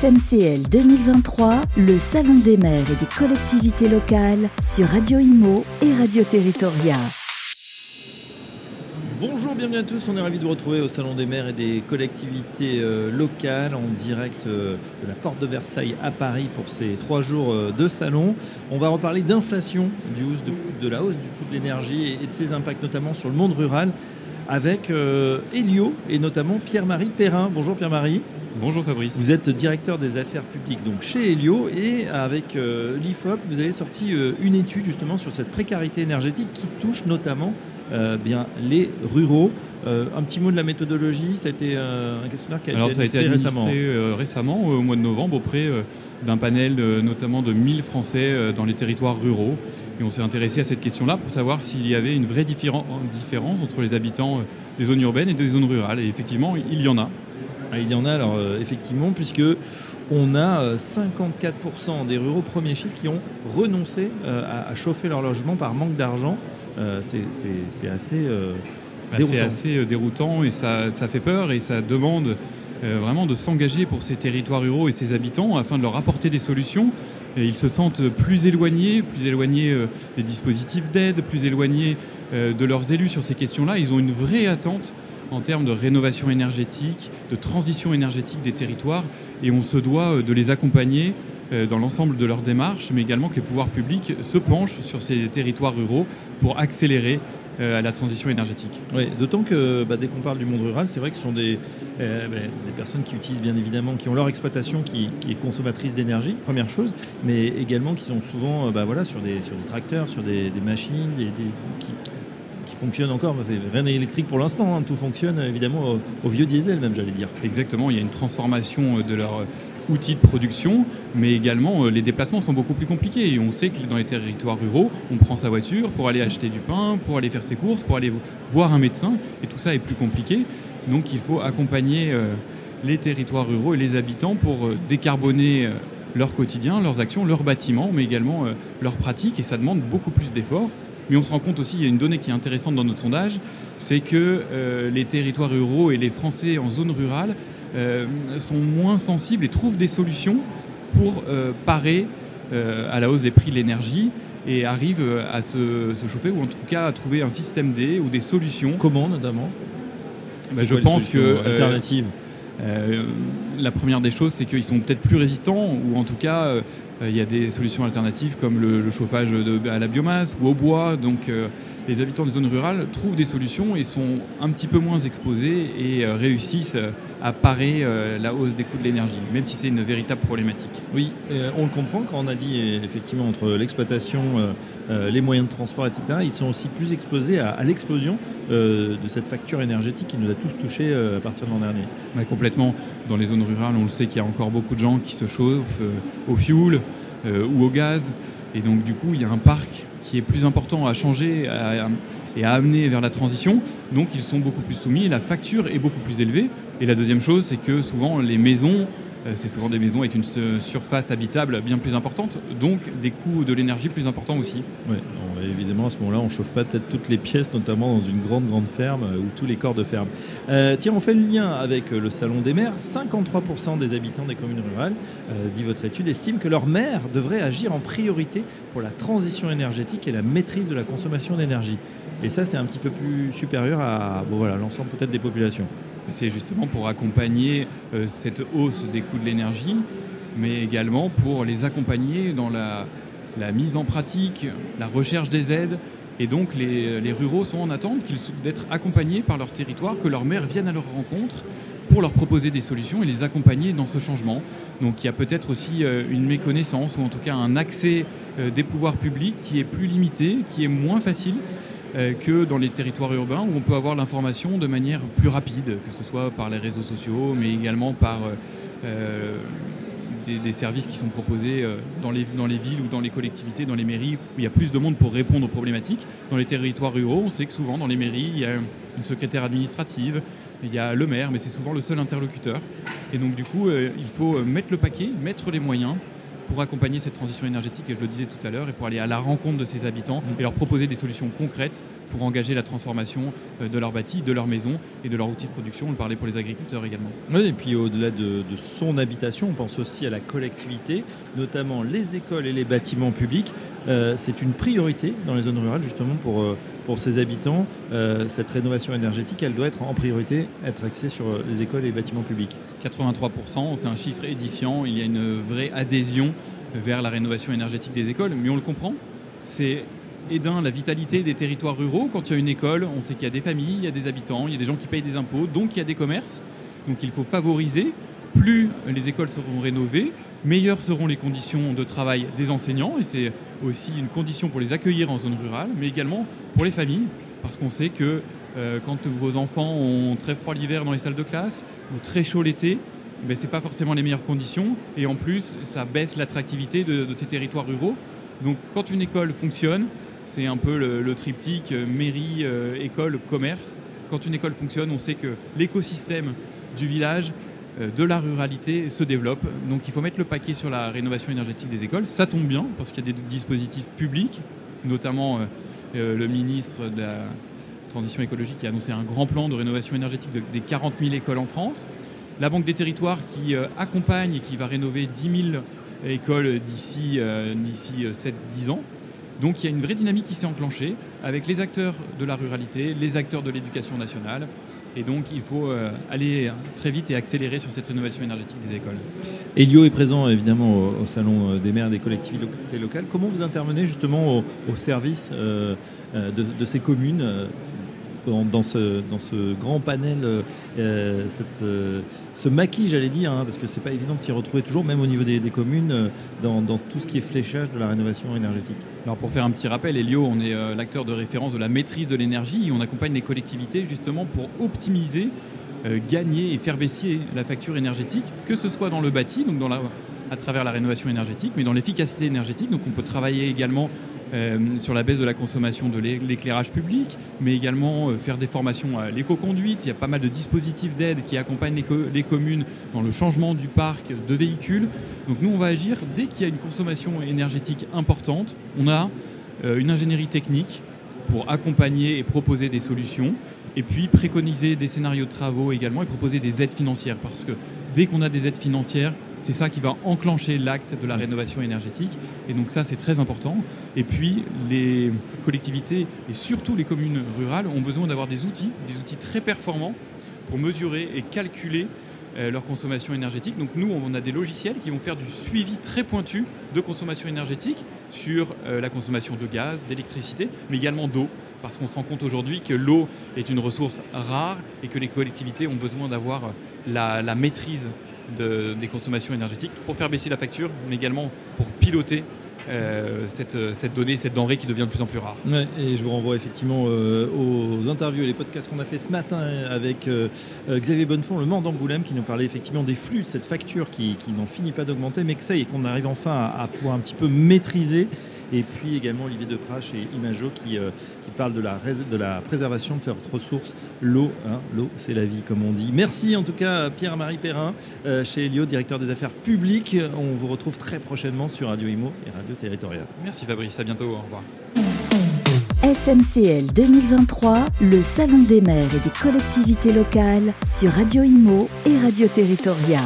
SMCL 2023, le Salon des maires et des collectivités locales sur Radio Imo et Radio Territoria. Bonjour, bienvenue à tous. On est ravis de vous retrouver au Salon des maires et des collectivités euh, locales en direct euh, de la porte de Versailles à Paris pour ces trois jours euh, de salon. On va reparler d'inflation, de la hausse du coût de l'énergie et, et de ses impacts notamment sur le monde rural avec Elio et notamment Pierre-Marie Perrin. Bonjour Pierre-Marie. Bonjour Fabrice. Vous êtes directeur des affaires publiques donc chez Helio et avec euh, l'IFOP, vous avez sorti euh, une étude justement sur cette précarité énergétique qui touche notamment euh, bien les ruraux. un petit mot de la méthodologie, ça a été un questionnaire qui a Alors, été ça a été récemment. administré récemment, au mois de novembre, auprès d'un panel notamment de 1000 Français dans les territoires ruraux. Et on s'est intéressé à cette question-là pour savoir s'il y avait une vraie différen- différence entre les habitants des zones urbaines et des zones rurales. Et effectivement, il y en a. Ah, il y en a alors euh, effectivement puisque on a euh, 54% des ruraux premiers chiffres qui ont renoncé euh, à, à chauffer leur logement par manque d'argent. Euh, c'est- c'est c'est assez euh, Bah, c'est déroutant. assez euh, déroutant et ça, ça fait peur et ça demande euh, vraiment de s'engager pour ces territoires ruraux et ces habitants afin de leur apporter des solutions. Et ils se sentent plus éloignés, plus éloignés euh, des dispositifs d'aide, plus éloignés euh, de leurs élus sur ces questions-là. Ils ont une vraie attente en termes de rénovation énergétique, de transition énergétique des territoires et on se doit euh, de les accompagner euh, dans l'ensemble de leur démarche, mais également que les pouvoirs publics se penchent sur ces territoires ruraux pour accélérer euh, la transition énergétique. Oui, d'autant que bah, dès qu'on parle du monde rural, c'est vrai que ce sont des, des personnes qui utilisent bien évidemment, qui ont leur exploitation qui, est consommatrice d'énergie, première chose, mais également qui sont souvent bah, voilà, sur, des, tracteurs, sur des, machines, des, qui fonctionnent encore. Rien n'est électrique pour l'instant, hein, tout fonctionne évidemment au, vieux diesel même, j'allais dire. Exactement, il y a une transformation euh, de leur euh, outil de production, mais également euh, les déplacements sont beaucoup plus compliqués. On sait que dans les territoires ruraux, on prend sa voiture pour aller acheter du pain, pour aller faire ses courses, pour aller voir un médecin, et tout ça est plus compliqué. Donc il faut accompagner euh, les territoires ruraux et les habitants pour euh, décarboner euh, leur quotidien, leurs actions, leurs bâtiments, mais également euh, leurs pratiques, et ça demande beaucoup plus d'efforts. Mais on se rend compte aussi, il y a une donnée qui est intéressante dans notre sondage, c'est que euh, les territoires ruraux et les Français en zone rurale euh, sont moins sensibles et trouvent des solutions pour euh, parer à la hausse des prix de l'énergie et arrivent à se, se chauffer ou en tout cas à trouver un système D ou des solutions. Comment notamment? Bah, je pense que alternatives? la première des choses, c'est qu'ils sont peut-être plus résistants, ou en tout cas, il y a des solutions alternatives comme le, chauffage à la biomasse ou au bois. Donc, euh, les habitants des zones rurales trouvent des solutions et sont un petit peu moins exposés et euh, réussissent euh, à parer euh, la hausse des coûts de l'énergie, même si c'est une véritable problématique. Oui, euh, on le comprend quand on a dit euh, effectivement entre l'exploitation, euh, les moyens de transport, etc. Ils sont aussi plus exposés à, à l'explosion de cette facture énergétique qui nous a tous touchés à partir de l'an dernier. Complètement. Dans les zones rurales, on le sait qu'il y a encore beaucoup de gens qui se chauffent au fioul ou au gaz. Et donc, du coup, il y a un parc qui est plus important à changer et à amener vers la transition. Donc, ils sont beaucoup plus soumis la facture est beaucoup plus élevée. Et la deuxième chose, c'est que souvent, les maisons, euh, c'est souvent des maisons avec une su- surface habitable bien plus importante, donc des coûts de l'énergie plus importants aussi. Évidemment, à ce moment-là, on chauffe pas peut-être toutes les pièces, notamment dans une grande, grande ferme euh, ou tous les corps de ferme. Euh, tiens, on fait le lien avec euh, le Salon des maires. 53% des habitants des communes rurales, dit votre étude, estiment que leur maire devrait agir en priorité pour la transition énergétique et la maîtrise de la consommation d'énergie. Et ça, c'est un petit peu plus supérieur à bon, voilà, l'ensemble peut-être des populations. C'est justement pour accompagner cette hausse des coûts de l'énergie, mais également pour les accompagner dans la, la mise en pratique, la recherche des aides. Et donc les, ruraux sont en attente d'être accompagnés par leur territoire, que leurs maires viennent à leur rencontre pour leur proposer des solutions et les accompagner dans ce changement. Donc il y a peut-être aussi euh, une méconnaissance ou en tout cas un accès euh, des pouvoirs publics qui est plus limité, qui est moins facile euh, que dans les territoires urbains où on peut avoir l'information de manière plus rapide, que ce soit par les réseaux sociaux, mais également par des, des services qui sont proposés euh, dans, les, dans les villes ou dans les collectivités, dans les mairies, où il y a plus de monde pour répondre aux problématiques. Dans les territoires ruraux, on sait que souvent dans les mairies, il y a une secrétaire administrative, il y a le maire, mais c'est souvent le seul interlocuteur. Et donc du coup, euh, il faut euh, mettre le paquet, mettre les moyens pour accompagner cette transition énergétique, et je le disais tout à l'heure, et pour aller à la rencontre de ces habitants et leur proposer des solutions concrètes pour engager la transformation euh, de leur bâti, de leur maison et de leur outil de production. On le parlait pour les agriculteurs également. Oui, et puis au-delà de, son habitation, on pense aussi à la collectivité, notamment les écoles et les bâtiments publics. Euh, c'est une priorité dans les zones rurales justement pour, euh, pour ces habitants. cette rénovation énergétique, elle doit être en priorité, être axée sur les écoles et les bâtiments publics. 83%, c'est un chiffre édifiant. Il y a une vraie adhésion vers la rénovation énergétique des écoles, mais on le comprend. C'est et d'un, la vitalité des territoires ruraux. Quand il y a une école, on sait qu'il y a des familles, il y a des habitants, il y a des gens qui payent des impôts, donc il y a des commerces. Donc il faut favoriser. Plus les écoles seront rénovées, meilleures seront les conditions de travail des enseignants, et c'est aussi une condition pour les accueillir en zone rurale, mais également pour les familles, parce qu'on sait que euh, quand vos enfants ont très froid l'hiver dans les salles de classe ou très chaud l'été, ben, ce n'est pas forcément les meilleures conditions, et en plus, ça baisse l'attractivité de, de ces territoires ruraux. Donc quand une école fonctionne, c'est un peu le, triptyque euh, mairie, euh, école, commerce. Quand une école fonctionne, on sait que l'écosystème du village, euh, de la ruralité se développe. Donc il faut mettre le paquet sur la rénovation énergétique des écoles. Ça tombe bien parce qu'il y a des dispositifs publics, notamment le ministre de la Transition écologique qui a annoncé un grand plan de rénovation énergétique des 40 000 écoles en France. La Banque des territoires qui accompagne et qui va rénover 10 000 écoles d'ici 7-10 ans. Donc il y a une vraie dynamique qui s'est enclenchée avec les acteurs de la ruralité, les acteurs de l'éducation nationale. Et donc, il faut euh, aller très vite et accélérer sur cette rénovation énergétique des écoles. Elio est présent évidemment au, Salon euh, des maires des collectivités locales. Comment vous intervenez justement au, service euh, de, ces communes dans, ce, dans ce grand panel, euh, euh, cette, euh, ce maquis, j'allais dire, hein, parce que c'est pas évident de s'y retrouver toujours, même au niveau des, communes, dans, tout ce qui est fléchage de la rénovation énergétique. Alors pour faire un petit rappel, Elio, on est l'acteur de référence de la maîtrise de l'énergie et on accompagne les collectivités justement pour optimiser, gagner et faire baisser la facture énergétique, que ce soit dans le bâti, donc dans à travers la rénovation énergétique, mais dans l'efficacité énergétique. Donc on peut travailler également euh, sur la baisse de la consommation de l'éclairage public, mais également euh, faire des formations à l'éco-conduite. Il y a pas mal de dispositifs d'aide qui accompagnent les, communes dans le changement du parc de véhicules. Donc nous, on va agir dès qu'il y a une consommation énergétique importante. On a euh, une ingénierie technique pour accompagner et proposer des solutions, et puis préconiser des scénarios de travaux également et proposer des aides financières, parce que dès qu'on a des aides financières, c'est ça qui va enclencher l'acte de la rénovation énergétique. Et donc ça, c'est très important. Et puis, les collectivités et surtout les communes rurales ont besoin d'avoir des outils, des outils très performants pour mesurer et calculer euh, leur consommation énergétique. Donc nous, on a des logiciels qui vont faire du suivi très pointu de consommation énergétique sur euh, la consommation de gaz, d'électricité, mais également d'eau, parce qu'on se rend compte aujourd'hui que l'eau est une ressource rare et que les collectivités ont besoin d'avoir la, la maîtrise des consommations énergétiques pour faire baisser la facture, mais également pour piloter euh, cette, cette, donnée, cette denrée qui devient de plus en plus rare. et je vous renvoie effectivement euh, aux interviews et les podcasts qu'on a fait ce matin avec euh, Xavier Bonnefond, le mort d'Angoulême, qui nous parlait effectivement des flux de cette facture qui, n'en finit pas d'augmenter, mais que ça y est, qu'on arrive enfin à, pouvoir un petit peu maîtriser et puis également Olivier Deprache et Imajo qui, euh, qui parlent de la, de la préservation de cette ressource, l'eau. Hein, l'eau, c'est la vie, comme on dit. Merci en tout cas Pierre-Marie Perrin, euh, chez Elio, directeur des affaires publiques. On vous retrouve très prochainement sur Radio Imo et Radio Territorial. Merci Fabrice, à bientôt, au revoir. SMCL 2023, le Salon des maires et des collectivités locales sur Radio Imo et Radio Territoria.